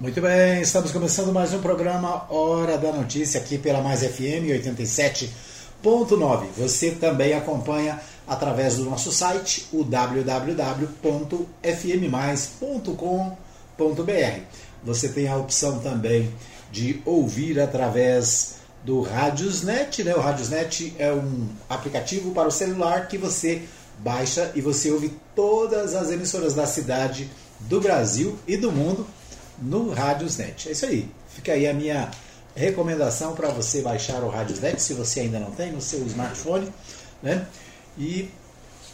Muito bem, estamos começando mais um programa Hora da Notícia aqui pela Mais FM 87.9. Você também acompanha através do nosso site, o www.fmmais.com.br. Você tem a opção também de ouvir através do Radiosnet, né? O Radiosnet é um aplicativo para o celular que você baixa e você ouve todas as emissoras da cidade, do Brasil e do mundo no Radiosnet. É isso aí. Fica aí a minha recomendação para você baixar o Radiosnet, se você ainda não tem, no seu smartphone, né? E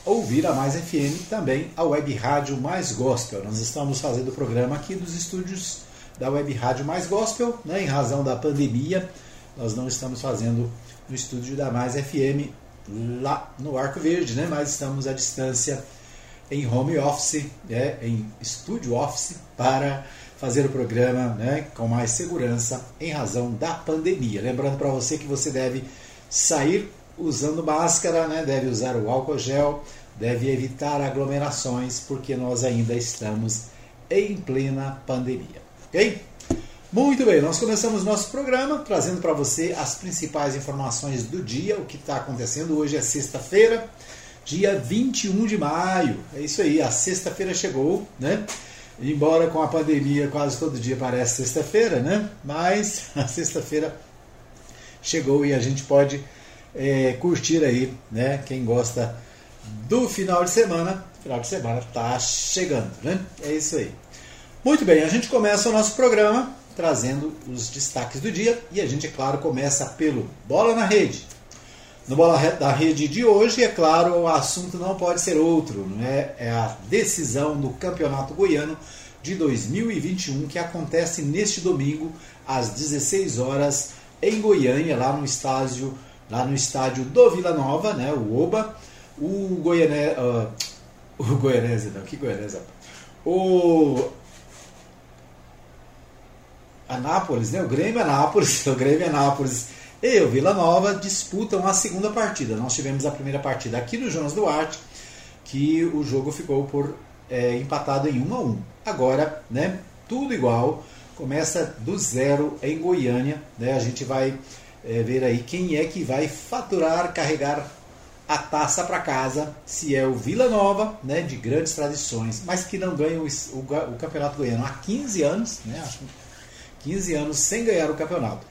ouvir a Mais FM também, a web rádio Mais Gospel. Nós estamos fazendo o programa aqui dos estúdios da web rádio Mais Gospel, né? Em razão da pandemia, nós não estamos fazendo no estúdio da Mais FM lá no Arco Verde, né? Mas estamos à distância em home office, né? em estúdio office para fazer o programa né, com mais segurança em razão da pandemia. Lembrando para você que você deve sair usando máscara, né, deve usar o álcool gel, deve evitar aglomerações, porque nós ainda estamos em plena pandemia. Ok? Muito bem, nós começamos nosso programa trazendo para você as principais informações do dia, o que está acontecendo. Hoje é sexta-feira, dia 21 de maio. É isso aí, a sexta-feira chegou, né? Embora com a pandemia quase todo dia parece sexta-feira, né? Mas a sexta-feira chegou e a gente pode é, curtir aí, né? Quem gosta do final de semana, final de semana está chegando, né? É isso aí. Muito bem, a gente começa o nosso programa trazendo os destaques do dia e a gente, é claro, começa pelo Bola na Rede. No Bola da Rede de hoje, é claro, o assunto não pode ser outro, né? é a decisão do Campeonato Goiano de 2021 que acontece neste domingo às 16 horas em Goiânia, lá no estádio, lá no estádio do Vila Nova, né, o Oba. O Goiané, uh, o Goianese, não, que Goianese? O Anápolis, né? O Grêmio Anápolis, o Grêmio Anápolis e o Vila Nova disputam a segunda partida. Nós tivemos a primeira partida aqui no Jonas Duarte, que o jogo ficou por é, empatado em 1 a 1. Agora, né, tudo igual, começa do zero em Goiânia. Né, a gente vai é, ver aí quem é que vai faturar, carregar a taça para casa, se é o Vila Nova, né, de grandes tradições, mas que não ganha o, o, o Campeonato Goiano há 15 anos, né, acho 15 anos sem ganhar o campeonato.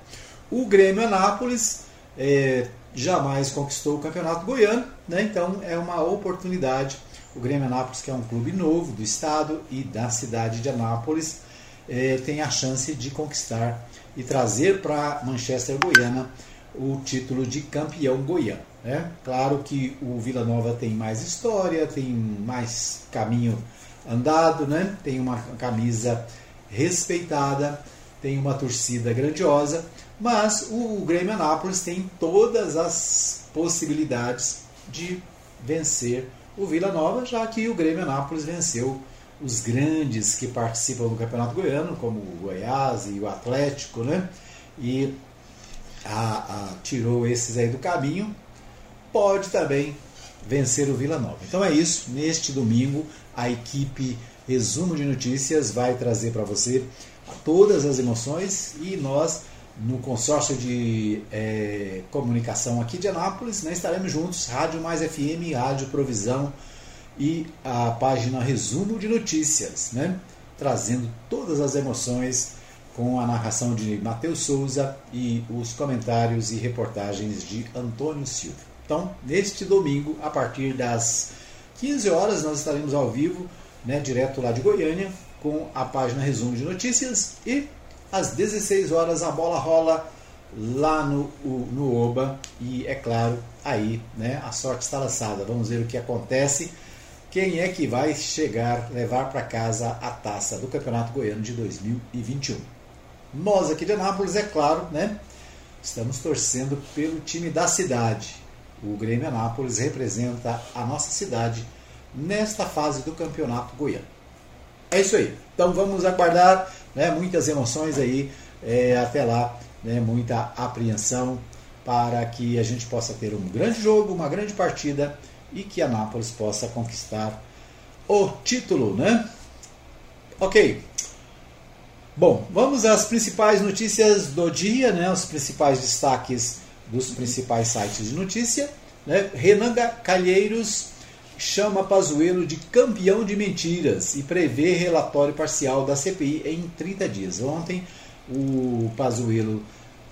O Grêmio Anápolis é, jamais conquistou o Campeonato Goiano, né? então é uma oportunidade. O Grêmio Anápolis, que é um clube novo do estado e da cidade de Anápolis, é, tem a chance de conquistar e trazer para Manchester Goiana o título de campeão goiano. Né? Claro que o Vila Nova tem mais história, tem mais caminho andado, né? tem uma camisa respeitada, tem uma torcida grandiosa mas o Grêmio Anápolis tem todas as possibilidades de vencer o Vila Nova, já que o Grêmio Anápolis venceu os grandes que participam do Campeonato Goiano, como o Goiás e o Atlético, né? E a, a, tirou esses aí do caminho, pode também vencer o Vila Nova. Então é isso. Neste domingo, a equipe Resumo de Notícias vai trazer para você todas as emoções e nós no consórcio de é, comunicação aqui de Anápolis, né, estaremos juntos, Rádio Mais FM, Rádio Provisão e a página Resumo de Notícias, né, trazendo todas as emoções com a narração de Matheus Souza e os comentários e reportagens de Antônio Silva. Então, neste domingo, a partir das 15 horas, nós estaremos ao vivo, né, direto lá de Goiânia, com a página Resumo de Notícias e às 16 horas a bola rola lá no, no Oba e é claro, aí né, a sorte está lançada. Vamos ver o que acontece. Quem é que vai chegar, levar para casa a taça do Campeonato Goiano de 2021? Nós aqui de Anápolis, é claro, né? Estamos torcendo pelo time da cidade. O Grêmio Anápolis representa a nossa cidade nesta fase do Campeonato Goiano. É isso aí. Então vamos aguardar né, muitas emoções aí é, até lá, né, muita apreensão para que a gente possa ter um grande jogo, uma grande partida e que a Nápoles possa conquistar o título, né? Ok. Bom, vamos às principais notícias do dia, né? os principais destaques dos principais sites de notícia. Né? Renan Calheiros chama Pazuello de campeão de mentiras e prevê relatório parcial da CPI em 30 dias. Ontem, o Pazuello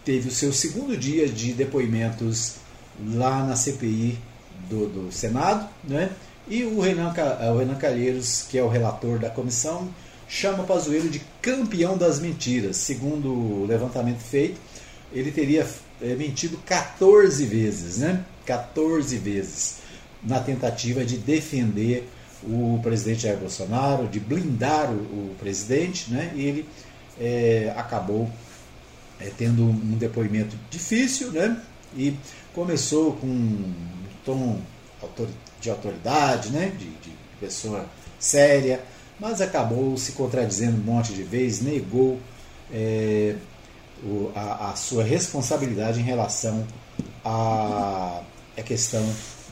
teve o seu segundo dia de depoimentos lá na CPI do, do Senado, né? E o Renan, o Renan Calheiros, que é o relator da comissão, chama Pazuello de campeão das mentiras. Segundo o levantamento feito, ele teria é, mentido 14 vezes, né? 14 vezes na tentativa de defender o presidente Jair Bolsonaro, de blindar o, o presidente, né? E ele é, acabou é, tendo um depoimento difícil, né? E começou com um tom de autoridade, né? de, de pessoa séria, mas acabou se contradizendo um monte de vezes, negou é, o, a, a, sua responsabilidade em relação à, questão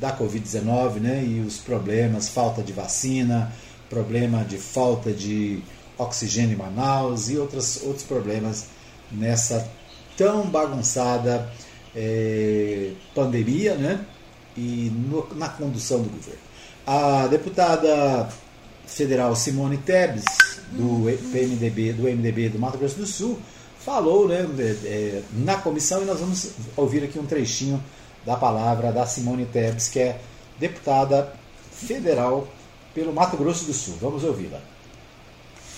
da Covid-19 né, e os problemas, falta de vacina, problema de falta de oxigênio em Manaus e outros, outros problemas nessa tão bagunçada é, pandemia né, e no, na condução do governo. A deputada federal Simone Tebes, do PMDB, do MDB do Mato Grosso do Sul, falou né, é, na comissão e nós vamos ouvir aqui um trechinho da palavra da Simone Tebes, que é deputada federal pelo Mato Grosso do Sul. Vamos ouvi-la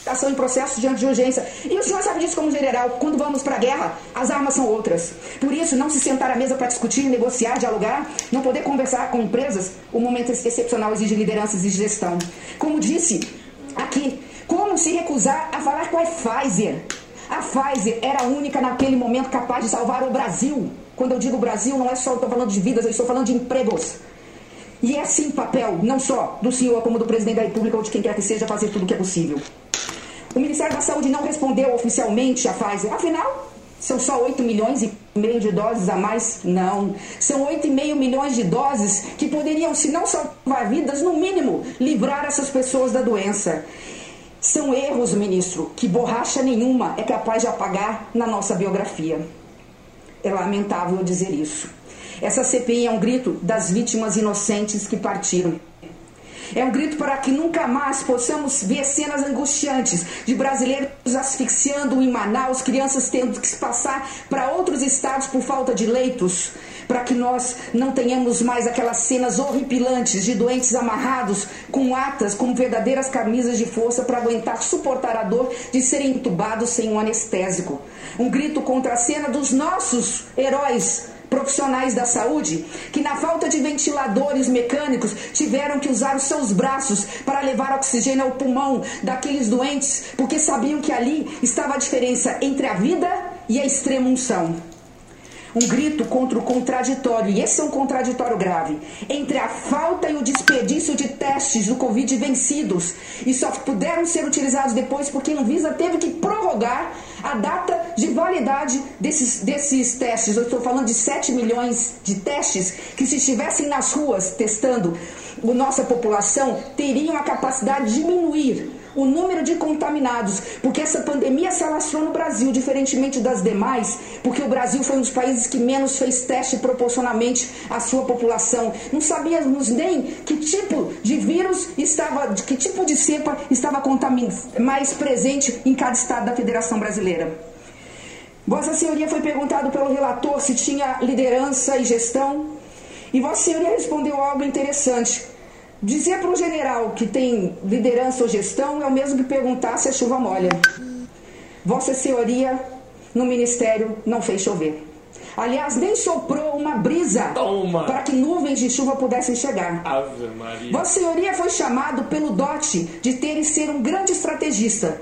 ação em processo diante de urgência. E o senhor sabe disso como general. Quando vamos para a guerra, as armas são outras. Por isso, não se sentar à mesa para discutir, negociar, dialogar, não poder conversar com empresas, o momento excepcional exige lideranças e gestão. Como disse aqui, como se recusar a falar com a Pfizer? A Pfizer era a única naquele momento capaz de salvar o Brasil. Quando eu digo Brasil, não é só estou falando de vidas, eu estou falando de empregos. E é sim papel, não só do senhor, como do presidente da República ou de quem quer que seja, fazer tudo o que é possível. O Ministério da Saúde não respondeu oficialmente à Pfizer. Afinal, são só 8 milhões e meio de doses a mais? Não. São 8,5 milhões de doses que poderiam, se não salvar vidas, no mínimo, livrar essas pessoas da doença. São erros, ministro, que borracha nenhuma é capaz de apagar na nossa biografia. É lamentável dizer isso. Essa CPI é um grito das vítimas inocentes que partiram. É um grito para que nunca mais possamos ver cenas angustiantes de brasileiros asfixiando em Manaus, crianças tendo que se passar para outros estados por falta de leitos, para que nós não tenhamos mais aquelas cenas horripilantes de doentes amarrados com atas como verdadeiras camisas de força para aguentar suportar a dor de serem entubados sem um anestésico. Um grito contra a cena dos nossos heróis profissionais da saúde que, na falta de ventiladores mecânicos, tiveram que usar os seus braços para levar oxigênio ao pulmão daqueles doentes, porque sabiam que ali estava a diferença entre a vida e a extrema unção um grito contra o contraditório, e esse é um contraditório grave, entre a falta e o desperdício de testes do Covid vencidos e só puderam ser utilizados depois porque a Anvisa teve que prorrogar a data de validade desses, desses testes. Eu estou falando de 7 milhões de testes que, se estivessem nas ruas testando a nossa população, teriam a capacidade de diminuir o número de contaminados, porque essa pandemia se alastrou no Brasil, diferentemente das demais, porque o Brasil foi um dos países que menos fez teste proporcionalmente à sua população. Não sabíamos nem que tipo de vírus estava, que tipo de cepa estava mais presente em cada estado da Federação Brasileira. Vossa Senhoria foi perguntado pelo relator se tinha liderança e gestão, e Vossa Senhoria respondeu algo interessante. Dizer para um general que tem liderança ou gestão é o mesmo que perguntar se a chuva molha. Vossa Senhoria, no ministério, não fez chover. Aliás, nem soprou uma brisa Toma. para que nuvens de chuva pudessem chegar. Ave Maria. Vossa Senhoria foi chamado pelo dote de ter e ser um grande estrategista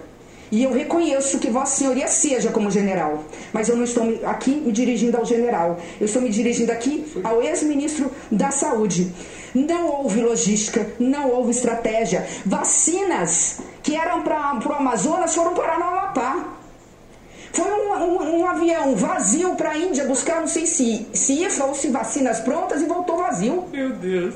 e eu reconheço que Vossa Senhoria seja como general, mas eu não estou aqui me dirigindo ao general, eu estou me dirigindo aqui ao ex-ministro da Saúde. Não houve logística, não houve estratégia. Vacinas que eram para o Amazonas foram parar no Amapá. Foi um, um, um avião vazio para a Índia buscar, não sei se, se IFA ou se vacinas prontas e voltou vazio. Meu Deus.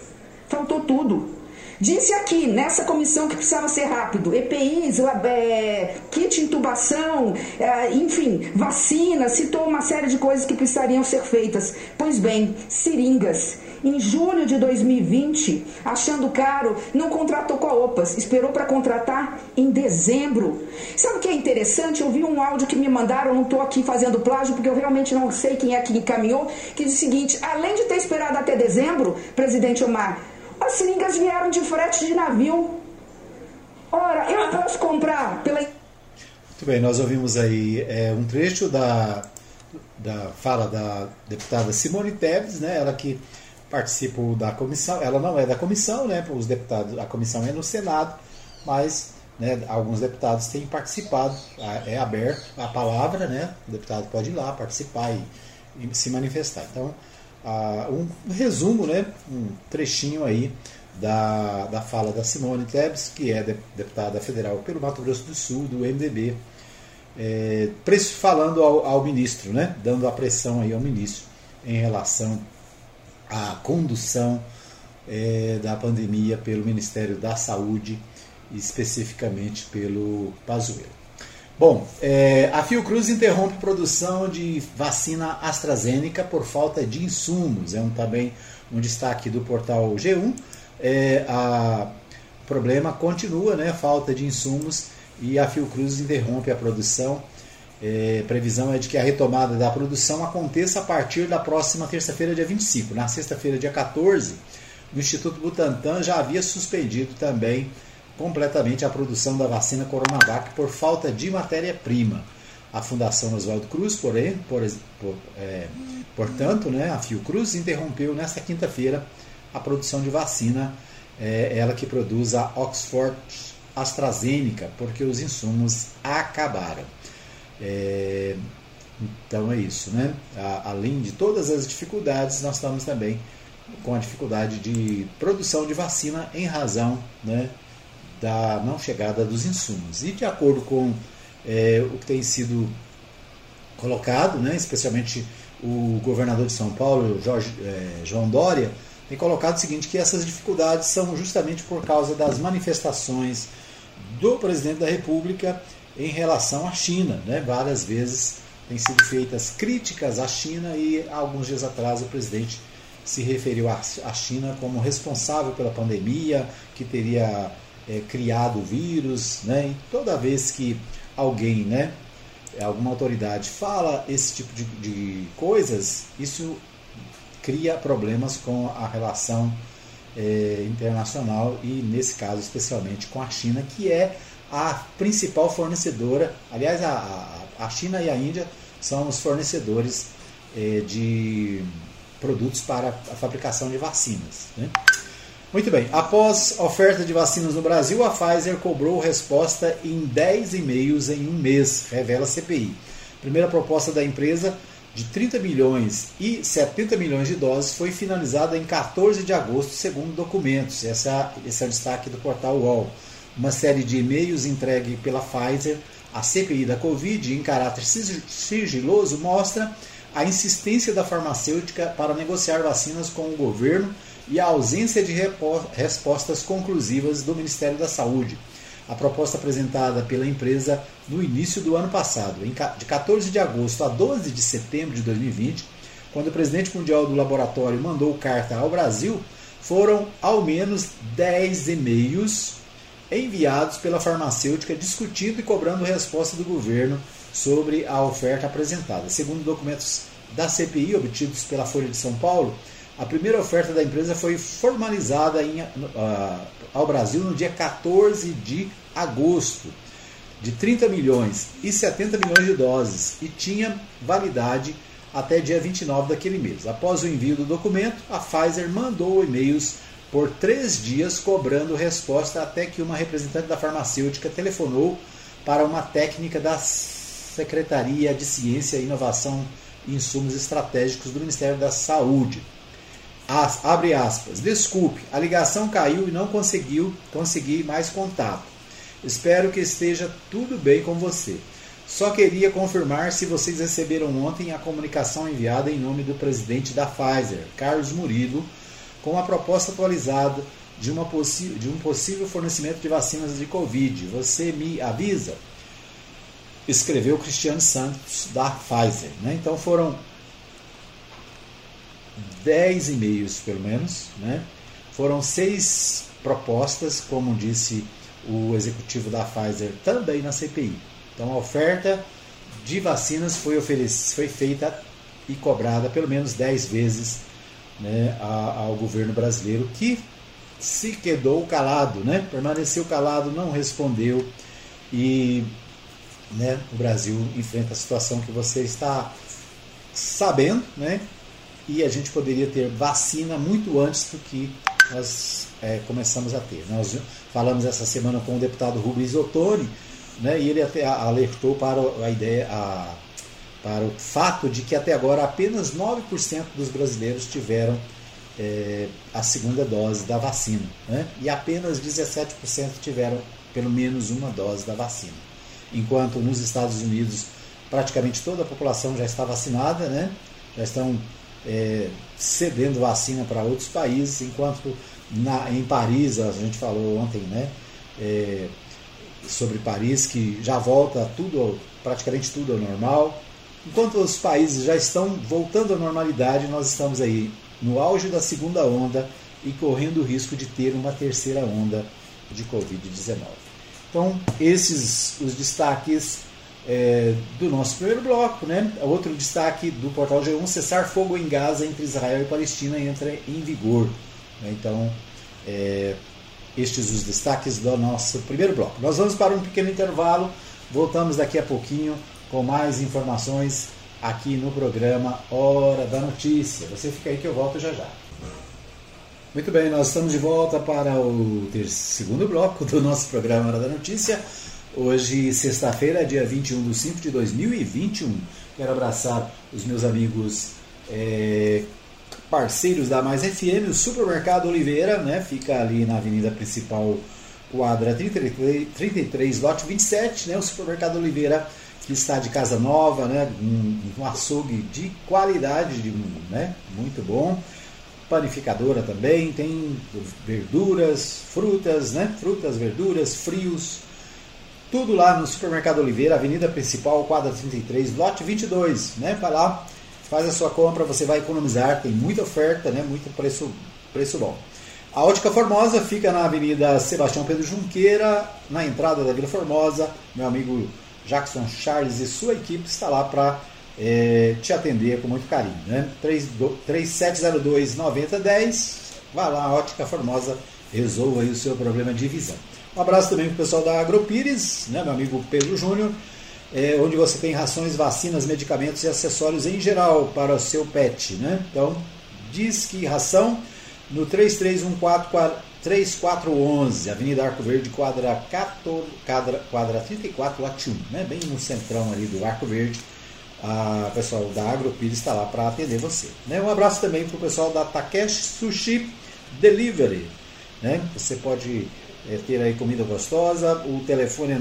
Faltou tudo. Disse aqui, nessa comissão que precisava ser rápido, EPIs, é, kit intubação, é, enfim, vacina, citou uma série de coisas que precisariam ser feitas. Pois bem, seringas. Em julho de 2020, achando caro, não contratou com a OPAS, esperou para contratar em dezembro. Sabe o que é interessante? Eu vi um áudio que me mandaram, não estou aqui fazendo plágio, porque eu realmente não sei quem é que encaminhou, que diz o seguinte: além de ter esperado até dezembro, presidente Omar, as seringas vieram de frete de navio. Ora, eu posso comprar pela. Muito bem, nós ouvimos aí é, um trecho da, da fala da deputada Simone Tebet, né, ela que participou da comissão, ela não é da comissão, né, os deputados, a comissão é no Senado, mas né, alguns deputados têm participado, é aberto a palavra, né, o deputado pode ir lá participar e, e se manifestar. Então, um resumo, né, um trechinho aí da, da fala da Simone Tebet, que é deputada federal pelo Mato Grosso do Sul, do MDB, é, falando ao, ao, ministro, né, dando a pressão aí ao ministro em relação à condução é, da pandemia pelo Ministério da Saúde, especificamente pelo Pazuello. Bom, é, a Fiocruz interrompe produção de vacina AstraZeneca por falta de insumos. É um, também um destaque do portal G1. É, problema continua, né? Falta de insumos e a Fiocruz interrompe a produção. É, previsão é de que a retomada da produção aconteça a partir da próxima terça-feira, dia 25. Na sexta-feira, dia 14, o Instituto Butantan já havia suspendido também completamente a produção da vacina Coronavac por falta de matéria-prima. A Fundação Oswaldo Cruz, porém, por, por, é, portanto, né, a Fiocruz interrompeu nesta quinta-feira a produção de vacina, é, ela que produz a Oxford AstraZeneca, porque os insumos acabaram. É, então é isso, né? A, além de todas as dificuldades, nós estamos também com a dificuldade de produção de vacina em razão né, da não chegada dos insumos. E de acordo com é, o que tem sido colocado, né, especialmente o governador de São Paulo, Jorge, é, João Dória, tem colocado o seguinte, que essas dificuldades são justamente por causa das manifestações do presidente da República em relação à China. Né? Várias vezes têm sido feitas críticas à China e alguns dias atrás o presidente se referiu à China como responsável pela pandemia, que teria é, criado o vírus, né? E toda vez que alguém, né, alguma autoridade fala esse tipo de, de coisas, isso cria problemas com a relação é, internacional e nesse caso especialmente com a China, que é a principal fornecedora. Aliás, a, a China e a Índia são os fornecedores é, de produtos para a fabricação de vacinas. Né? Muito bem. Após oferta de vacinas no Brasil, a Pfizer cobrou resposta em 10 e-mails em um mês, revela a CPI. Primeira proposta da empresa de 30 milhões e 70 milhões de doses foi finalizada em 14 de agosto, segundo documentos. Essa, esse é o destaque do portal UOL. Uma série de e-mails entregue pela Pfizer à CPI da Covid em caráter sigiloso mostra a insistência da farmacêutica para negociar vacinas com o governo e a ausência de respostas conclusivas do Ministério da Saúde. A proposta apresentada pela empresa no início do ano passado, de 14 de agosto a 12 de setembro de 2020, quando o presidente mundial do laboratório mandou carta ao Brasil, foram ao menos 10 e-mails enviados pela farmacêutica discutindo e cobrando resposta do governo sobre a oferta apresentada. Segundo documentos da CPI obtidos pela Folha de São Paulo, a primeira oferta da empresa foi formalizada em, uh, ao Brasil no dia 14 de agosto, de 30 milhões e 70 milhões de doses, e tinha validade até dia 29 daquele mês. Após o envio do documento, a Pfizer mandou e-mails por três dias cobrando resposta até que uma representante da farmacêutica telefonou para uma técnica da Secretaria de Ciência, Inovação e Insumos Estratégicos do Ministério da Saúde as, abre aspas, desculpe, a ligação caiu e não conseguiu conseguir mais contato. Espero que esteja tudo bem com você. Só queria confirmar se vocês receberam ontem a comunicação enviada em nome do presidente da Pfizer, Carlos Murilo, com a proposta atualizada de, de um possível fornecimento de vacinas de Covid. Você me avisa? Escreveu Cristiano Santos da Pfizer. Né? Então foram 10 e-mails, pelo menos. Né? Foram seis propostas, como disse o executivo da Pfizer, também na CPI. Então a oferta de vacinas foi, foi feita e cobrada pelo menos 10 vezes né, ao governo brasileiro, que se quedou calado, né? permaneceu calado, não respondeu e né, o Brasil enfrenta a situação que você está sabendo, né? E a gente poderia ter vacina muito antes do que nós é, começamos a ter. Nós falamos essa semana com o deputado Rubens Ottoni, né, e ele até alertou para a ideia, a, para o fato de que até agora apenas 9% dos brasileiros tiveram é, a segunda dose da vacina, né, e apenas 17% tiveram pelo menos uma dose da vacina. Enquanto nos Estados Unidos praticamente toda a população já está vacinada, né, já estão é, cedendo vacina para outros países, enquanto na, em Paris, a gente falou ontem, né, é, sobre Paris, que já volta tudo, praticamente tudo ao normal. Enquanto os países já estão voltando à normalidade, nós estamos aí no auge da segunda onda e correndo o risco de ter uma terceira onda de Covid-19. Então, esses os destaques é, do nosso primeiro bloco. Né? Outro destaque do portal G1: cessar fogo em Gaza entre Israel e Palestina entra em vigor. Né? Então, é, estes os destaques do nosso primeiro bloco. Nós vamos para um pequeno intervalo, voltamos daqui a pouquinho com mais informações aqui no programa Hora da Notícia. Você fica aí que eu volto já já. Muito bem, nós estamos de volta para o segundo bloco do nosso programa Hora da Notícia. Hoje, sexta-feira, dia 21 de 5 de 2021. Quero abraçar os meus amigos é, parceiros da Mais FM, o Supermercado Oliveira, né? Fica ali na avenida principal, quadra 33, 33 lote 27, né? O Supermercado Oliveira que está de casa nova, né? Um, um açougue de qualidade, de, né? Muito bom. Panificadora também, tem verduras, frutas, né? Frutas, verduras, frios, tudo lá no Supermercado Oliveira, Avenida Principal, quadra 33, lote 22, né? Vai lá, faz a sua compra, você vai economizar, tem muita oferta, né? Muito preço, preço bom. A Ótica Formosa fica na Avenida Sebastião Pedro Junqueira, na entrada da Vila Formosa. Meu amigo Jackson Charles e sua equipe está lá para é, te atender com muito carinho. Né? 3702-9010, vai lá, Ótica Formosa, resolva aí o seu problema de visão. Um abraço também para o pessoal da Agropires, né, meu amigo Pedro Júnior, é, onde você tem rações, vacinas, medicamentos e acessórios em geral para o seu pet. Né? Então, diz que ração no 3314-3411, Avenida Arco Verde, quadra, 14, quadra, quadra 34, lote 1, né? bem no centrão ali do Arco Verde. A pessoal da Agropires está lá para atender você. Né? Um abraço também para o pessoal da Takeshi Sushi Delivery. Né? Você pode é, ter aí comida gostosa. O telefone é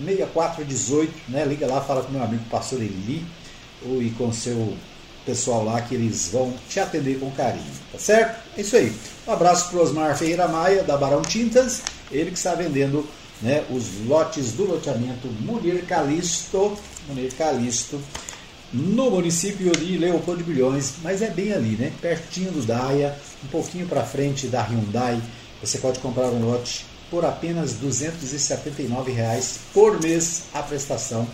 9278-6418. Né? Liga lá, fala com meu amigo pastor Eli ou, e com seu pessoal lá que eles vão te atender com carinho, tá certo? É isso aí. Um abraço para o Osmar Ferreira Maia, da Barão Tintas, ele que está vendendo né, os lotes do loteamento Mulher Calisto, Mulher Calisto, no município de Leopoldo de Bilhões, mas é bem ali, né? Pertinho do Daia, um pouquinho para frente da Hyundai você pode comprar um lote por apenas 279 reais por mês a prestação,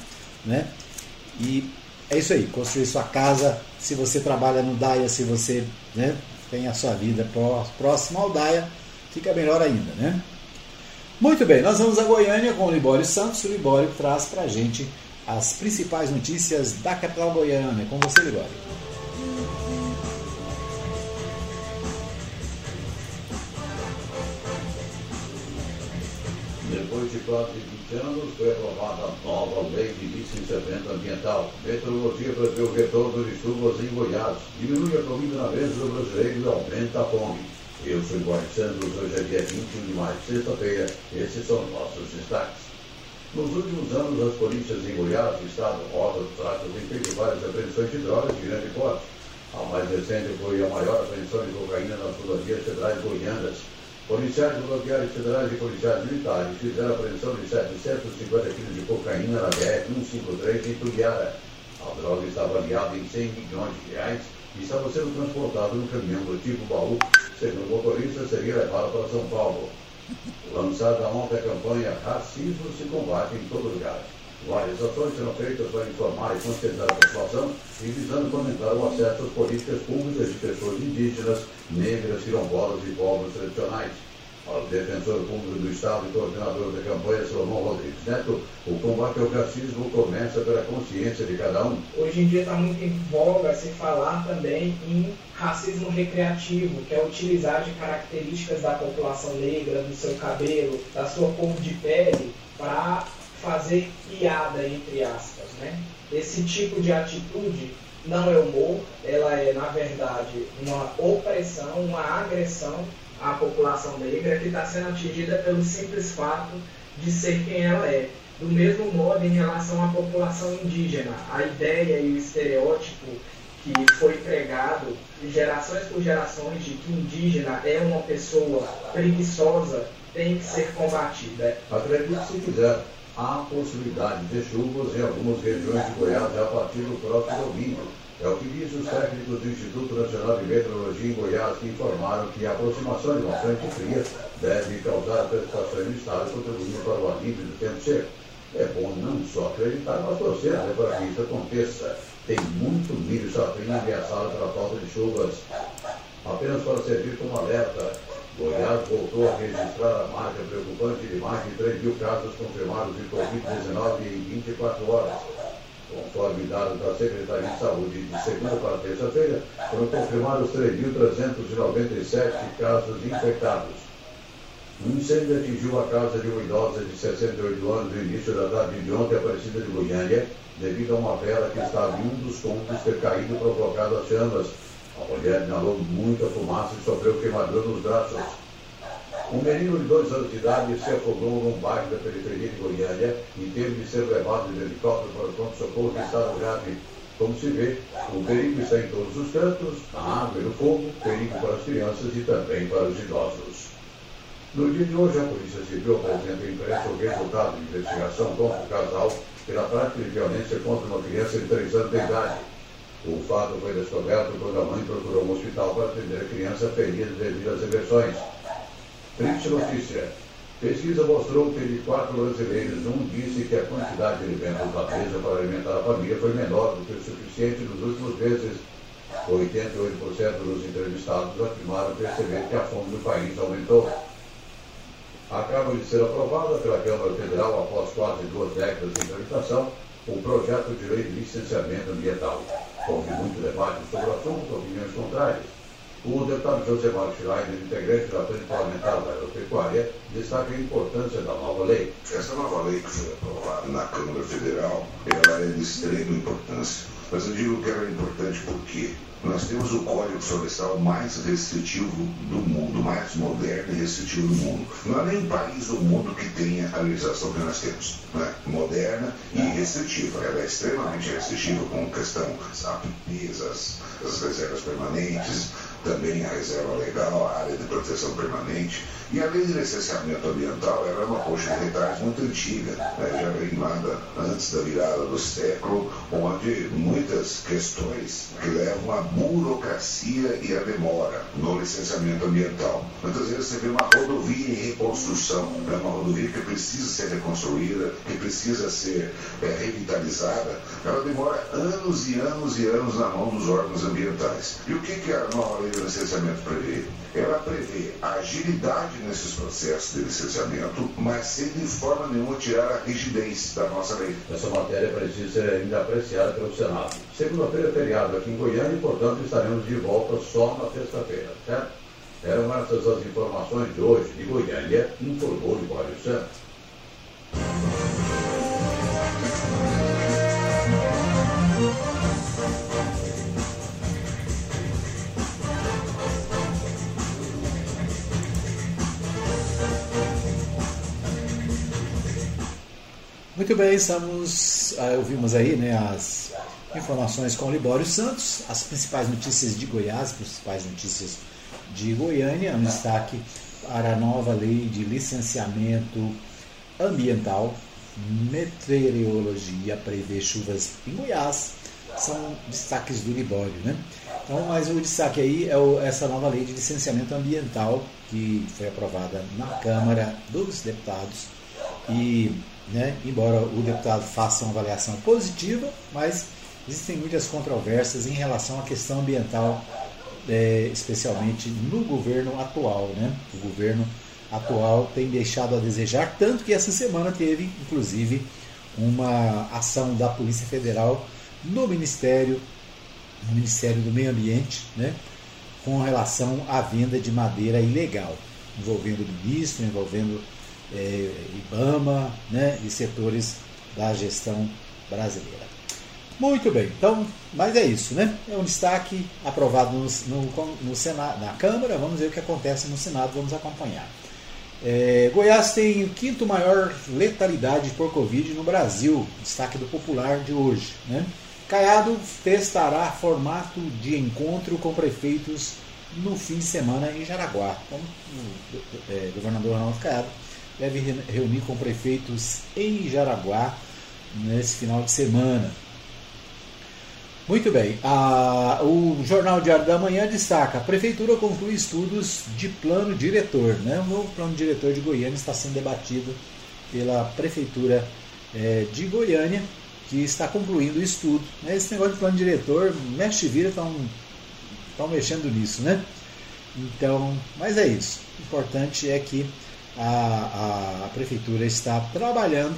né? E é isso aí, construir sua casa, se você trabalha no DAIA, se você né, tem a sua vida próxima ao DAIA, fica melhor ainda, né? Muito bem, nós vamos a Goiânia com o Libório Santos. O Libório traz para a gente as principais notícias da capital goiana. É com você, Libório. Depois de quase 20 anos, foi aprovada a nova lei de licenciamento ambiental. Meteorologia prevê o retorno de chuvas em Goiás, diminui a comida na mesa do brasileiro e aumenta a fome. Eu sou Eduardo Santos, hoje é dia 21 de maio, sexta-feira. Esses são nossos destaques. Nos últimos anos, as polícias em Goiás, Estado, Roda, têm feito várias apreensões de drogas de grande porte. A mais recente foi a maior apreensão de cocaína nas rodovias federais goianas. Policiais rodoviários federais e policiais militares fizeram a apreensão de 750 quilos de cocaína na BR-153 em Tubiara. A droga está avaliada em 100 milhões de reais e estava sendo transportada no caminhão do tipo baú. Segundo o motorista, seria levado para São Paulo. Lançada ontem a campanha Racismo se combate em todo lugar. Várias ações serão feitas para informar e conscientizar a população e visando fomentar o acesso às políticas públicas de pessoas indígenas, negras, quilombolas e povos tradicionais. Para o defensor público do Estado e coordenador da campanha, Salomão Rodrigues Neto, o combate ao racismo começa pela consciência de cada um. Hoje em dia está muito em voga se falar também em racismo recreativo, que é utilizar de características da população negra, do seu cabelo, da sua cor de pele, para fazer piada, entre aspas. Né? Esse tipo de atitude não é humor, ela é, na verdade, uma opressão, uma agressão à população negra que está sendo atingida pelo simples fato de ser quem ela é. Do mesmo modo, em relação à população indígena, a ideia e o estereótipo que foi pregado gerações por gerações de que indígena é uma pessoa preguiçosa tem que ser combatida. Acredite se quiser há possibilidade de chuvas em algumas regiões de Goiás a partir do próximo domingo. É o que diz os técnicos do Instituto Nacional de Meteorologia em Goiás, que informaram que a aproximação de uma frente fria deve causar precipitações no estado, contribuindo para o alívio do tempo seco. É bom não só acreditar, mas torcer né, para que isso aconteça. Tem muito milho safrinha ameaçado pela falta de chuvas. Apenas para servir como alerta, Goiás voltou a registrar a marca preocupante de mais de 3 mil casos confirmados de Covid-19 em 24 horas. Conforme dados da Secretaria de Saúde, de segunda para terça-feira, foram confirmados 3.397 casos infectados. Um incêndio atingiu a casa de uma idosa de 68 anos no início da tarde de ontem, aparecida de Goiânia, devido a uma vela que estava em um dos cômodos ter caído e provocado as chamas a mulher inalou muita fumaça e sofreu queimadura nos braços. Um menino de dois anos de idade se afogou num bairro da periferia de Goiânia e teve de ser levado de helicóptero para o pronto-socorro de estado grave. Como se vê, o perigo está em todos os cantos, na água e no fogo, perigo para as crianças e também para os idosos. No dia de hoje, a Polícia Civil apresenta à imprensa o resultado de investigação contra o casal pela prática de violência contra uma criança de 3 anos de idade. O fato foi descoberto quando a mãe procurou um hospital para atender a criança ferida devido às agressões. Triste notícia. Pesquisa mostrou que de quatro brasileiros, um disse que a quantidade de alimentos da mesa para alimentar a família foi menor do que o suficiente nos últimos meses. 88% dos entrevistados afirmaram perceber que a fome do país aumentou. Acaba de ser aprovada pela Câmara Federal, após quase duas décadas de tramitação, o projeto de lei de licenciamento ambiental. Houve muito debate sobre o assunto, opiniões contrárias. O deputado José Mário Schreiber, integrante da Frente Parlamentar da Agropecuária, destaca a importância da nova lei. Essa nova lei que foi aprovada na Câmara Federal, ela é de extrema importância. Mas eu digo que ela é importante porque nós temos o Código Florestal mais restritivo do mundo, mais moderno e restritivo do mundo. Não há nenhum país do mundo que tenha a legislação que nós temos. Né? Moderna e restritiva. Ela é extremamente restritiva com questão das APPs, as, as reservas permanentes, também a reserva legal, a área de proteção permanente. E a lei de licenciamento ambiental era é uma coxa de retalhos muito antiga, né? já vem lá da, antes da virada do século, onde muitas questões que levam à burocracia e à demora no licenciamento ambiental. Muitas vezes você vê uma rodovia em reconstrução, né? uma rodovia que precisa ser reconstruída, que precisa ser é, revitalizada, ela demora anos e anos e anos na mão dos órgãos ambientais. E o que, que a nova lei de licenciamento prevê? Ela prevê agilidade nesses processos de licenciamento, mas sem de forma nenhuma tirar a rigidez da nossa lei. Essa matéria precisa ser ainda apreciada pelo Senado. Segunda-feira é feriado aqui em Goiânia e, portanto, estaremos de volta só na sexta-feira, certo? Eram essas as informações de hoje de Goiânia, informou Libório Santos. Muito bem, estamos. Ah, ouvimos aí né, as, Informações com Libório Santos, as principais notícias de Goiás, as principais notícias de Goiânia, um destaque para a nova lei de licenciamento ambiental, meteorologia prevê chuvas em Goiás, são destaques do Libório, né? Então, mas o destaque aí é o, essa nova lei de licenciamento ambiental que foi aprovada na Câmara dos Deputados e, né, embora o deputado faça uma avaliação positiva, mas existem muitas controvérsias em relação à questão ambiental, é, especialmente no governo atual, né? O governo atual tem deixado a desejar, tanto que essa semana teve, inclusive, uma ação da Polícia Federal no Ministério, no Ministério do Meio Ambiente, né, com relação à venda de madeira ilegal, envolvendo o ministro, envolvendo é, IBAMA né, e setores da gestão brasileira. Muito bem, então, mas é isso, né? É um destaque aprovado no, no, no Senado, na Câmara, vamos ver o que acontece no Senado, vamos acompanhar. É, Goiás tem o quinto maior letalidade por Covid no Brasil, destaque do Popular de hoje. Né? Caiado testará formato de encontro com prefeitos no fim de semana em Jaraguá. Então, o é, governador Ronaldo Caiado deve reunir com prefeitos em Jaraguá nesse final de semana. Muito bem. A, o Jornal Diário da Manhã destaca: a Prefeitura conclui estudos de plano diretor. Né? O novo plano diretor de Goiânia está sendo debatido pela Prefeitura é, de Goiânia, que está concluindo o estudo. Né? Esse negócio de plano diretor, mexe e vira, estão mexendo nisso, né? Então, mas é isso. O importante é que a, a, Prefeitura está trabalhando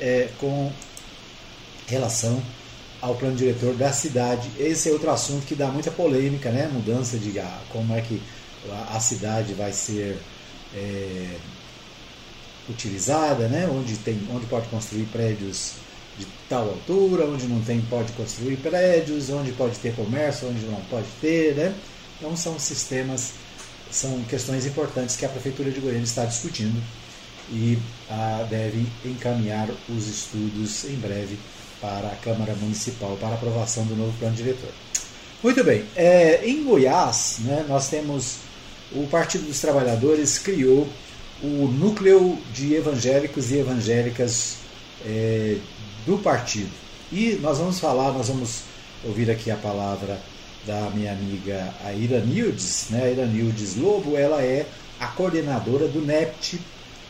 é, com relação ao plano diretor da cidade. Esse é outro assunto que dá muita polêmica, né? Mudança de como é que a, cidade vai ser é, utilizada, né? Onde tem, onde pode construir prédios de tal altura, onde não tem pode construir prédios, onde pode ter comércio, onde não pode ter, né? Então são sistemas, são questões importantes que a prefeitura de Goiânia está discutindo e ah, deve encaminhar os estudos em breve para a Câmara Municipal para aprovação do novo plano diretor. Muito bem, é, em Goiás, né, nós temos o Partido dos Trabalhadores criou o núcleo de evangélicos e evangélicas é, do partido. E nós vamos falar, nós vamos ouvir aqui a palavra da minha amiga a Iranildes, né? A Iranildes Lobo, ela é a coordenadora do NEPT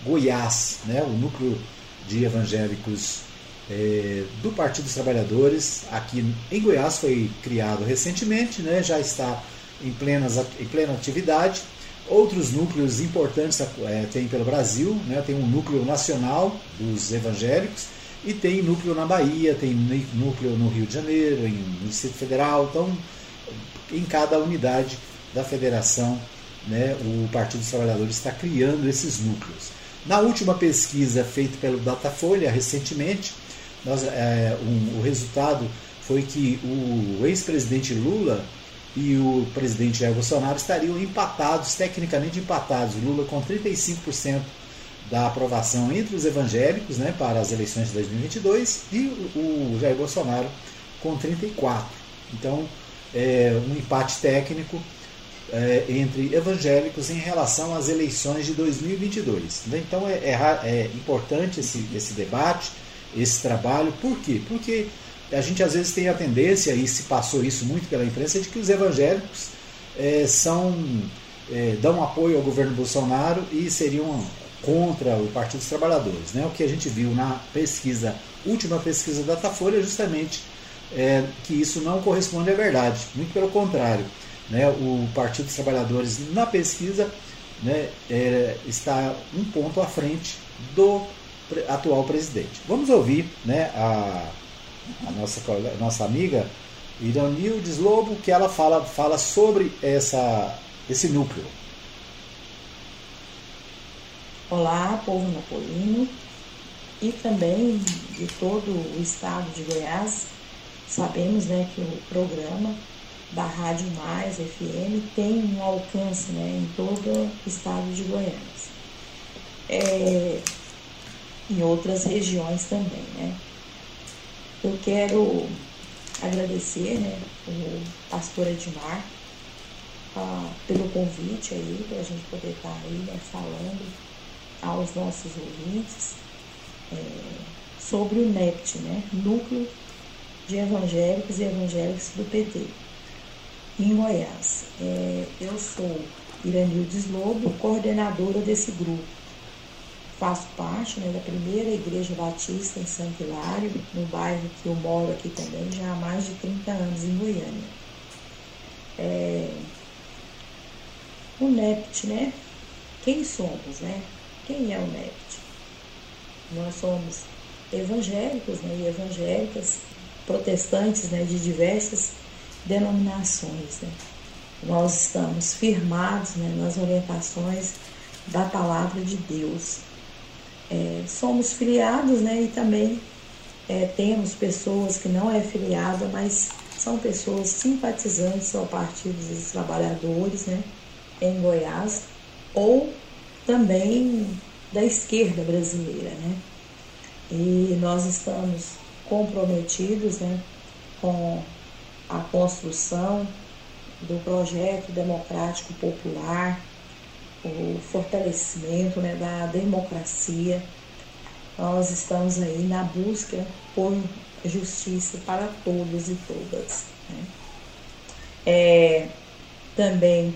Goiás, né? o núcleo de evangélicos é, do Partido dos Trabalhadores aqui em Goiás foi criado recentemente, né, já está em, plenas, em plena atividade. Outros núcleos importantes é, tem pelo Brasil, né, tem um núcleo nacional dos evangélicos e tem núcleo na Bahia, tem núcleo no Rio de Janeiro, em, no Distrito Federal. Então, em cada unidade da federação, né, o Partido dos Trabalhadores está criando esses núcleos. Na última pesquisa feita pelo Datafolha recentemente, nós, é, um, o resultado foi que o ex-presidente Lula e o presidente Jair Bolsonaro estariam empatados, tecnicamente empatados. Lula com 35% da aprovação entre os evangélicos né, para as eleições de 2022 e o Jair Bolsonaro com 34%. Então, é um empate técnico é, entre evangélicos em relação às eleições de 2022. Então, é, é, é importante esse, esse debate esse trabalho. Por quê? Porque a gente às vezes tem a tendência, e se passou isso muito pela imprensa, de que os evangélicos é, são é, dão apoio ao governo Bolsonaro e seriam contra o Partido dos Trabalhadores. Né? O que a gente viu na pesquisa, última pesquisa da Datafolha, é justamente é, que isso não corresponde à verdade. Muito pelo contrário. Né? O Partido dos Trabalhadores, na pesquisa, né, é, está um ponto à frente do atual presidente. Vamos ouvir né, a, a nossa, nossa amiga Iranildes Lobo, que ela fala, fala sobre essa, esse núcleo. Olá, povo napolino e também de todo o estado de Goiás. Sabemos né, que o programa da Rádio Mais FM tem um alcance né, em todo o estado de Goiás. É, em outras regiões também, né? Eu quero agradecer né, o pastor Edmar pelo convite aí, para a gente poder estar tá aí né, falando aos nossos ouvintes é, sobre o NEPT, né, Núcleo de Evangélicos e Evangélicos do PT, em Goiás. É, eu sou Iranildes Lobo, coordenadora desse grupo. Faço parte né, da primeira igreja batista em Santo Hilário, no bairro que eu moro aqui também, já há mais de 30 anos em Goiânia. É, o NEPT, né? Quem somos, né? Quem é o NEPT? Nós somos evangélicos né, e evangélicas, protestantes né, de diversas denominações. Né? Nós estamos firmados né, nas orientações da palavra de Deus. É, somos filiados né, e também é, temos pessoas que não é filiada, mas são pessoas simpatizantes ao Partido dos Trabalhadores né, em Goiás ou também da esquerda brasileira. Né? E nós estamos comprometidos né, com a construção do projeto democrático popular, o fortalecimento né, da democracia. Nós estamos aí na busca por justiça para todos e todas. Né? É, também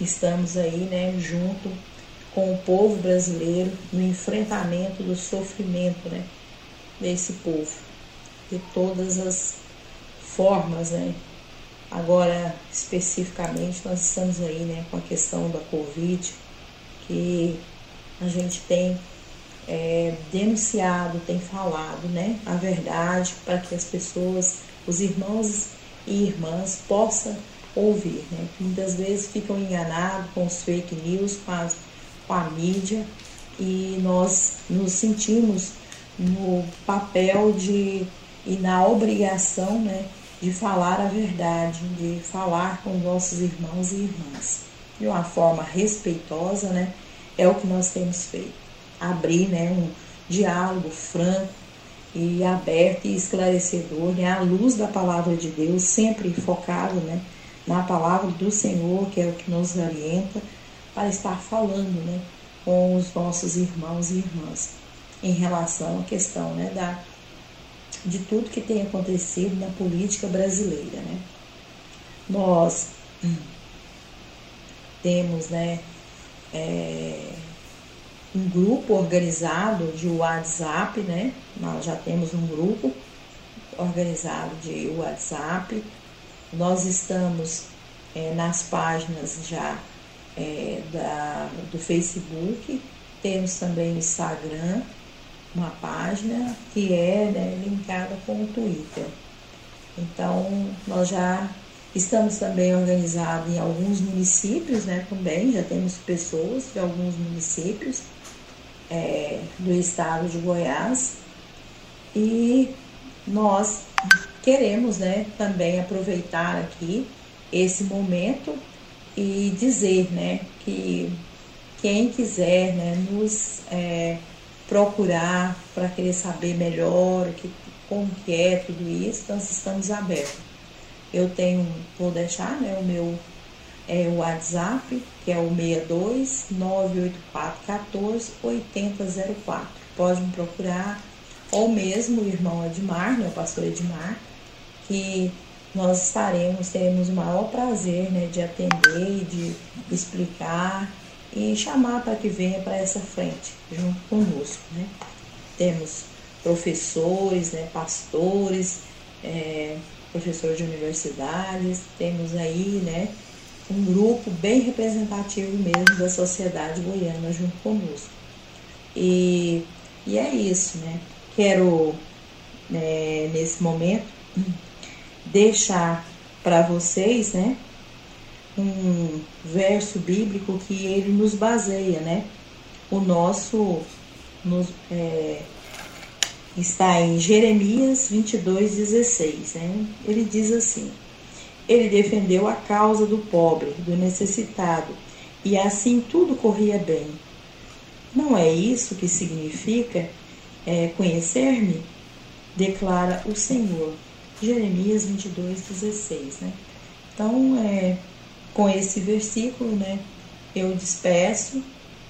estamos aí né, junto com o povo brasileiro no enfrentamento do sofrimento né, desse povo, de todas as formas, né, Agora, especificamente, nós estamos aí né, com a questão da Covid, que a gente tem é, denunciado, tem falado né, a verdade para que as pessoas, os irmãos e irmãs possam ouvir. Né? Muitas vezes ficam enganados com os fake news, com, com a mídia, e nós nos sentimos no papel de e na obrigação né, de falar a verdade, de falar com nossos irmãos e irmãs. De uma forma respeitosa, né? É o que nós temos feito. Abrir né, um diálogo franco e aberto e esclarecedor, né, à luz da palavra de Deus, sempre focado né, na palavra do Senhor, que é o que nos orienta, para estar falando né, com os nossos irmãos e irmãs em relação à questão né, da de tudo que tem acontecido na política brasileira. Né? Nós temos né, é, um grupo organizado de WhatsApp, né? nós já temos um grupo organizado de WhatsApp, nós estamos é, nas páginas já é, da, do Facebook, temos também o Instagram, uma página que é né, linkada com o Twitter. Então, nós já estamos também organizados em alguns municípios, né, também, já temos pessoas de alguns municípios é, do estado de Goiás e nós queremos, né, também aproveitar aqui esse momento e dizer, né, que quem quiser, né, nos é, procurar para querer saber melhor que, como que é tudo isso, nós estamos abertos. Eu tenho, vou deixar né, o meu é, o WhatsApp, que é o 62 984 14 8004. Pode me procurar, ou mesmo o irmão Edmar, né, o pastor Edmar, que nós estaremos, teremos o maior prazer né, de atender e de explicar e chamar para que venha para essa frente, junto conosco. Né? Temos professores, né, pastores, é, professores de universidades, temos aí né, um grupo bem representativo mesmo da sociedade goiana junto conosco. E, e é isso, né? Quero, né, nesse momento, deixar para vocês, né, um verso bíblico que ele nos baseia, né? O nosso nos, é, está em Jeremias 22, 16. Né? Ele diz assim: Ele defendeu a causa do pobre, do necessitado, e assim tudo corria bem. Não é isso que significa é, conhecer-me? Declara o Senhor. Jeremias 22, 16. Né? Então, é, com esse versículo, né, eu despeço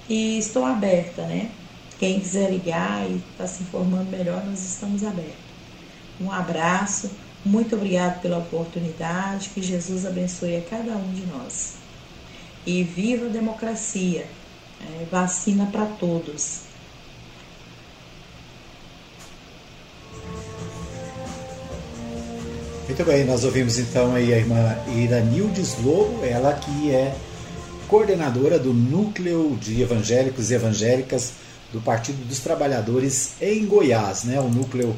e estou aberta. Né? Quem quiser ligar e está se informando melhor, nós estamos abertos. Um abraço, muito obrigado pela oportunidade, que Jesus abençoe a cada um de nós. E viva a democracia! É, vacina para todos. Muito bem, nós ouvimos então aí a irmã Iranildes Lobo, ela que é coordenadora do Núcleo de Evangélicos e Evangélicas do Partido dos Trabalhadores em Goiás. Né? O núcleo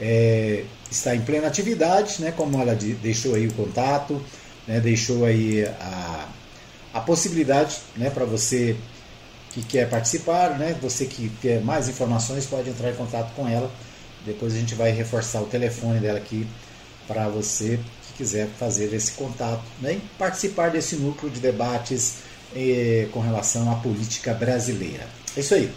é, está em plena atividade, né? como ela deixou aí o contato, né? deixou aí a, a possibilidade né? para você que quer participar, né? você que quer mais informações pode entrar em contato com ela. Depois a gente vai reforçar o telefone dela aqui para você que quiser fazer esse contato né, e participar desse núcleo de debates eh, com relação à política brasileira. É isso aí.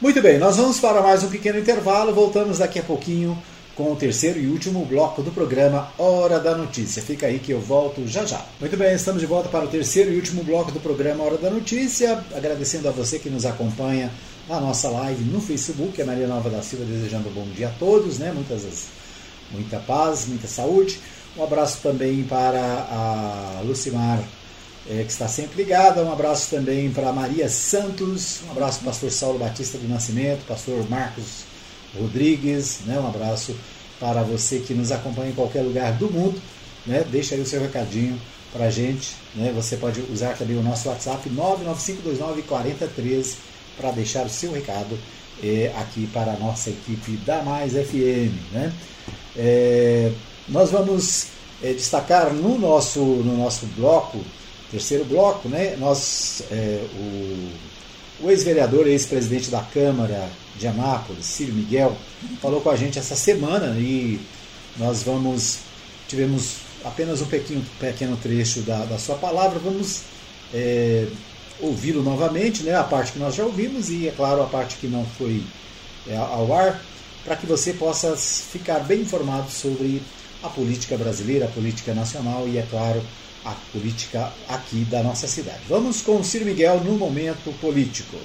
Muito bem, nós vamos para mais um pequeno intervalo. Voltamos daqui a pouquinho com o terceiro e último bloco do programa Hora da Notícia. Fica aí que eu volto já já. Muito bem, estamos de volta para o terceiro e último bloco do programa Hora da Notícia. Agradecendo a você que nos acompanha na nossa live no Facebook, a Maria Nova da Silva desejando um bom dia a todos, né? Muitas muita paz, muita saúde. Um abraço também para a Lucimar, é, que está sempre ligada. Um abraço também para Maria Santos. Um abraço para o pastor Saulo Batista do Nascimento, pastor Marcos Rodrigues. Né? Um abraço para você que nos acompanha em qualquer lugar do mundo. Né? Deixa aí o seu recadinho para a gente. Né? Você pode usar também o nosso WhatsApp 995294013 para deixar o seu recado é, aqui para a nossa equipe da Mais FM. Né? É, nós vamos é, destacar no nosso, no nosso bloco, terceiro bloco, né, nós, é, o, o ex-vereador, ex-presidente da Câmara de Anápolis, Círio Miguel, falou com a gente essa semana e nós vamos, tivemos apenas um pequeno, pequeno trecho da, da sua palavra, vamos é, ouvi-lo novamente, né, a parte que nós já ouvimos e, é claro, a parte que não foi é, ao ar, para que você possa ficar bem informado sobre a política brasileira, a política nacional e, é claro, a política aqui da nossa cidade. Vamos com o Ciro Miguel no momento político.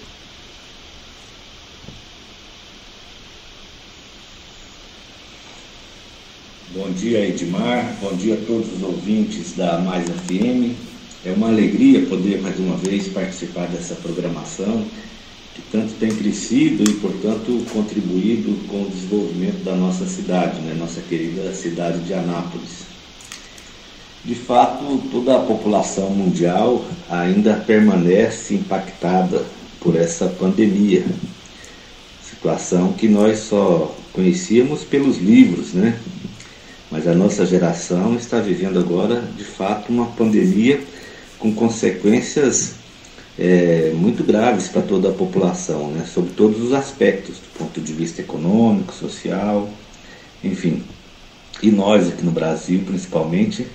Bom dia, Edmar. Bom dia a todos os ouvintes da Mais FM. É uma alegria poder mais uma vez participar dessa programação que tanto tem crescido e, portanto, contribuído com o desenvolvimento da nossa cidade, né? nossa querida cidade de Anápolis. De fato, toda a população mundial ainda permanece impactada por essa pandemia, situação que nós só conhecíamos pelos livros, né? Mas a nossa geração está vivendo agora, de fato, uma pandemia com consequências é, muito graves para toda a população, né, sobre todos os aspectos, do ponto de vista econômico, social, enfim. E nós aqui no Brasil, principalmente,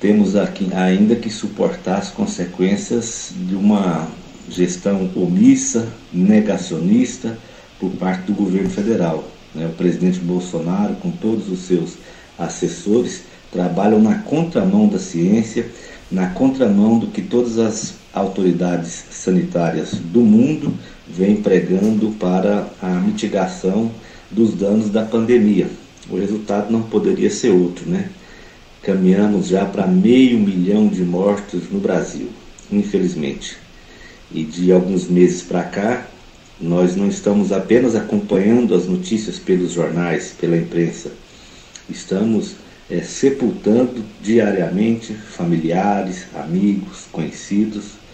temos aqui ainda que suportar as consequências de uma gestão omissa, negacionista por parte do governo federal. Né? O presidente Bolsonaro, com todos os seus assessores, trabalham na contramão da ciência, na contramão do que todas as autoridades sanitárias do mundo vêm pregando para a mitigação dos danos da pandemia. O resultado não poderia ser outro, né? Caminhamos já para meio milhão de mortos no Brasil, infelizmente. E de alguns meses para cá, nós não estamos apenas acompanhando as notícias pelos jornais, pela imprensa, estamos é, sepultando diariamente familiares, amigos, conhecidos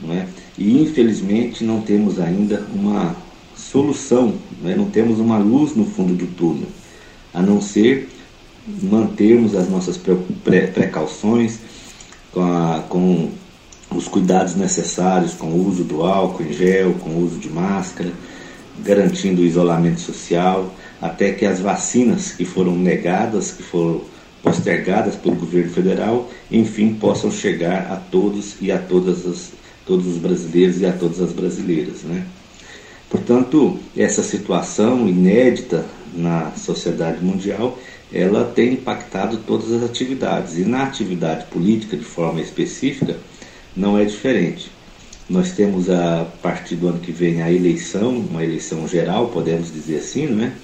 não é? E infelizmente não temos ainda uma solução, não, é? não temos uma luz no fundo do túnel, a não ser mantermos as nossas precauções com, a, com os cuidados necessários, com o uso do álcool em gel, com o uso de máscara, garantindo o isolamento social, até que as vacinas que foram negadas, que foram postergadas pelo governo federal, enfim, possam chegar a todos e a todas as todos os brasileiros e a todas as brasileiras. Né? Portanto, essa situação inédita na sociedade mundial ela tem impactado todas as atividades. E na atividade política, de forma específica, não é diferente. Nós temos a partir do ano que vem a eleição, uma eleição geral, podemos dizer assim, né?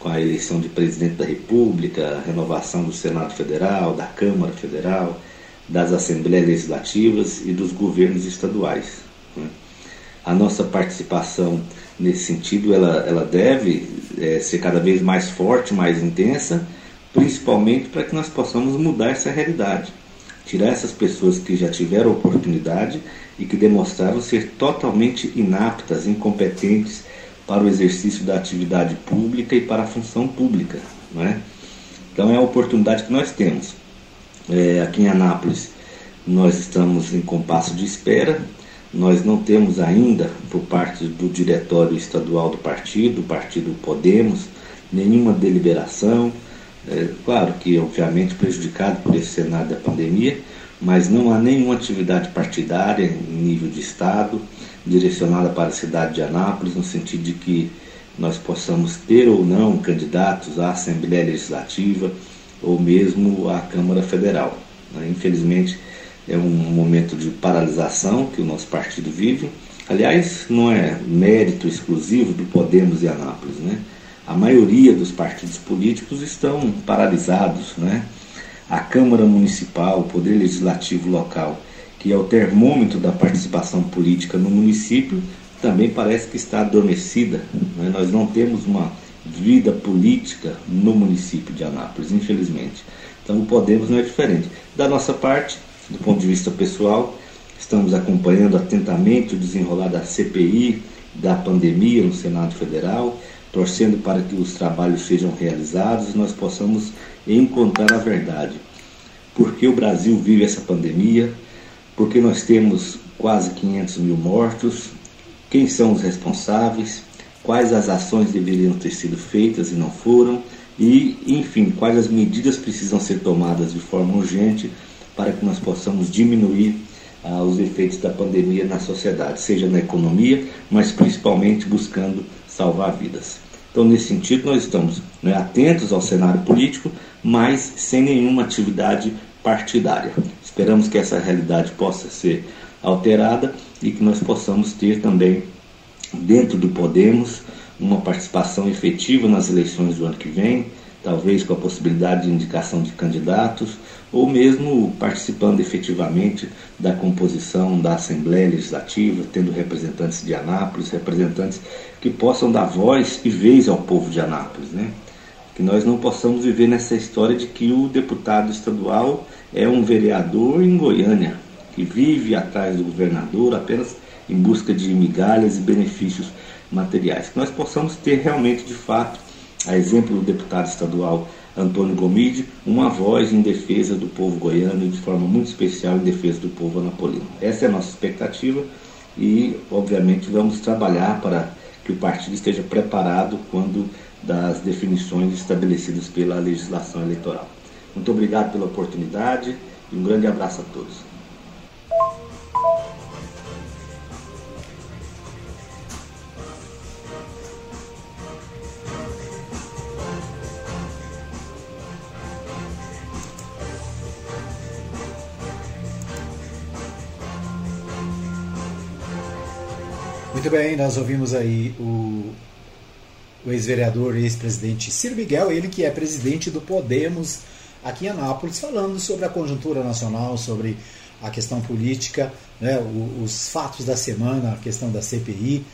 Com a eleição de presidente da República, a renovação do Senado Federal, da Câmara Federal, das Assembleias Legislativas e dos governos estaduais. Né? A nossa participação nesse sentido ela, ela deve é, ser cada vez mais forte, mais intensa, principalmente para que nós possamos mudar essa realidade. Tirar essas pessoas que já tiveram oportunidade e que demonstraram ser totalmente inaptas, incompetentes para o exercício da atividade pública e para a função pública. Não é? Então é a oportunidade que nós temos. É, aqui em Anápolis, nós estamos em compasso de espera. Nós não temos ainda, por parte do diretório estadual do partido, do partido Podemos, nenhuma deliberação. É, claro que, obviamente, prejudicado por esse cenário da pandemia, mas não há nenhuma atividade partidária em nível de Estado direcionada para a cidade de Anápolis, no sentido de que nós possamos ter ou não candidatos à Assembleia Legislativa ou mesmo à Câmara Federal. Né? Infelizmente, é um momento de paralisação que o nosso partido vive. Aliás, não é mérito exclusivo do Podemos e Anápolis. Né? A maioria dos partidos políticos estão paralisados. Né? A Câmara Municipal, o Poder Legislativo local, que é o termômetro da participação política no município, também parece que está adormecida. Né? Nós não temos uma vida política no município de Anápolis, infelizmente. Então o Podemos não é diferente. Da nossa parte, do ponto de vista pessoal, estamos acompanhando atentamente o desenrolar da CPI, da pandemia no Senado Federal, torcendo para que os trabalhos sejam realizados e nós possamos encontrar a verdade. Por que o Brasil vive essa pandemia? Porque nós temos quase 500 mil mortos? Quem são os responsáveis? Quais as ações deveriam ter sido feitas e não foram? E, enfim, quais as medidas precisam ser tomadas de forma urgente para que nós possamos diminuir ah, os efeitos da pandemia na sociedade, seja na economia, mas principalmente buscando salvar vidas. Então, nesse sentido, nós estamos né, atentos ao cenário político, mas sem nenhuma atividade partidária. Esperamos que essa realidade possa ser alterada e que nós possamos ter também, dentro do Podemos, uma participação efetiva nas eleições do ano que vem, talvez com a possibilidade de indicação de candidatos, ou mesmo participando efetivamente da composição da Assembleia Legislativa, tendo representantes de Anápolis, representantes que possam dar voz e vez ao povo de Anápolis. Né? Que nós não possamos viver nessa história de que o deputado estadual é um vereador em Goiânia, que vive atrás do governador apenas em busca de migalhas e benefícios materiais. Que nós possamos ter realmente, de fato, a exemplo do deputado estadual Antônio Gomide, uma voz em defesa do povo goiano e de forma muito especial em defesa do povo anapolino. Essa é a nossa expectativa e, obviamente, vamos trabalhar para que o partido esteja preparado quando das definições estabelecidas pela legislação eleitoral. Muito obrigado pela oportunidade e um grande abraço a todos. Muito bem, nós ouvimos aí o, o ex-vereador e ex-presidente Ciro Miguel, ele que é presidente do Podemos aqui em Anápolis, falando sobre a conjuntura nacional, sobre a questão política, né, os fatos da semana, a questão da CPI.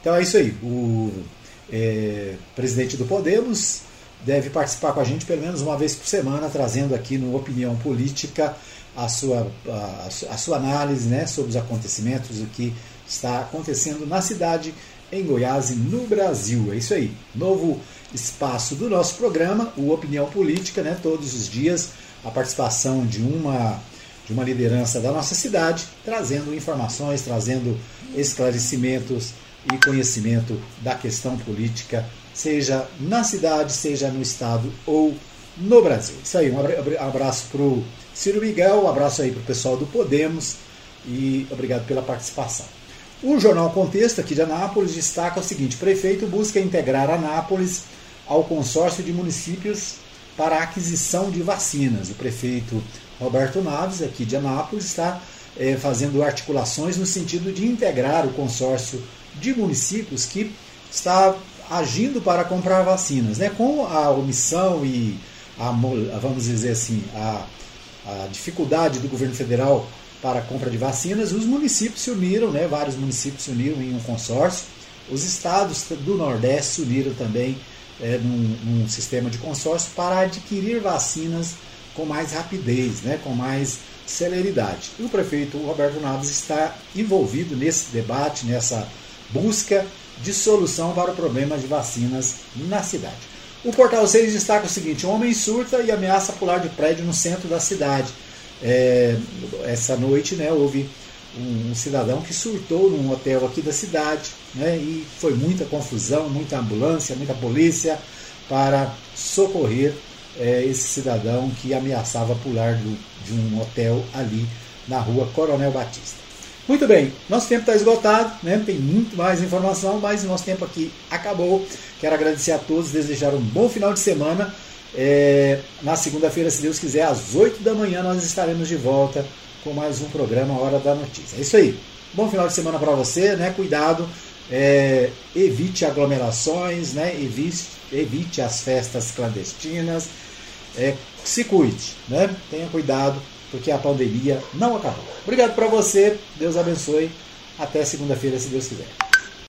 Então é isso aí. O é, presidente do Podemos deve participar com a gente pelo menos uma vez por semana, trazendo aqui no Opinião Política a sua, a, a sua análise né, sobre os acontecimentos, o que está acontecendo na cidade, em Goiás e no Brasil. É isso aí. Novo espaço do nosso programa, o Opinião Política, né? Todos os dias a participação de uma de uma liderança da nossa cidade, trazendo informações, trazendo esclarecimentos e conhecimento da questão política, seja na cidade, seja no estado ou no Brasil. Isso aí, um abraço para o Ciro Miguel, um abraço aí para o pessoal do Podemos e obrigado pela participação. O jornal Contexto, aqui de Anápolis, destaca o seguinte: prefeito busca integrar Anápolis ao consórcio de municípios para aquisição de vacinas. O prefeito Roberto Naves, aqui de Anápolis, está é, fazendo articulações no sentido de integrar o consórcio de municípios que está agindo para comprar vacinas, né? com a omissão e a, vamos dizer assim, a, a dificuldade do governo federal para a compra de vacinas, os municípios se uniram, né? vários municípios se uniram em um consórcio, os estados do Nordeste se uniram também é, num, num, sistema de consórcio para adquirir vacinas com mais rapidez, né? com mais celeridade. E o prefeito Roberto Naves está envolvido nesse debate, nessa busca de solução para o problema de vacinas na cidade. O Portal 6 destaca o seguinte: um homem surta e ameaça pular de prédio no centro da cidade. É, essa noite né, houve um, um, cidadão que surtou num hotel aqui da cidade né, e foi muita confusão, muita ambulância, muita polícia para socorrer é, esse cidadão que ameaçava pular do, de um hotel ali na rua Coronel Batista. Muito bem, nosso tempo está esgotado, né? tem muito mais informação, mas nosso tempo aqui acabou. Quero agradecer a todos, desejar um bom final de semana. É, na segunda-feira, se Deus quiser, às 8 da manhã, nós estaremos de volta com mais um programa Hora da Notícia. É isso aí. Bom final de semana para você, né? Cuidado, é, evite aglomerações, né? Evite, evite as festas clandestinas. É, se cuide, né? Tenha cuidado porque a pandemia não acabou. Obrigado para você, Deus abençoe. Até segunda-feira, se Deus quiser.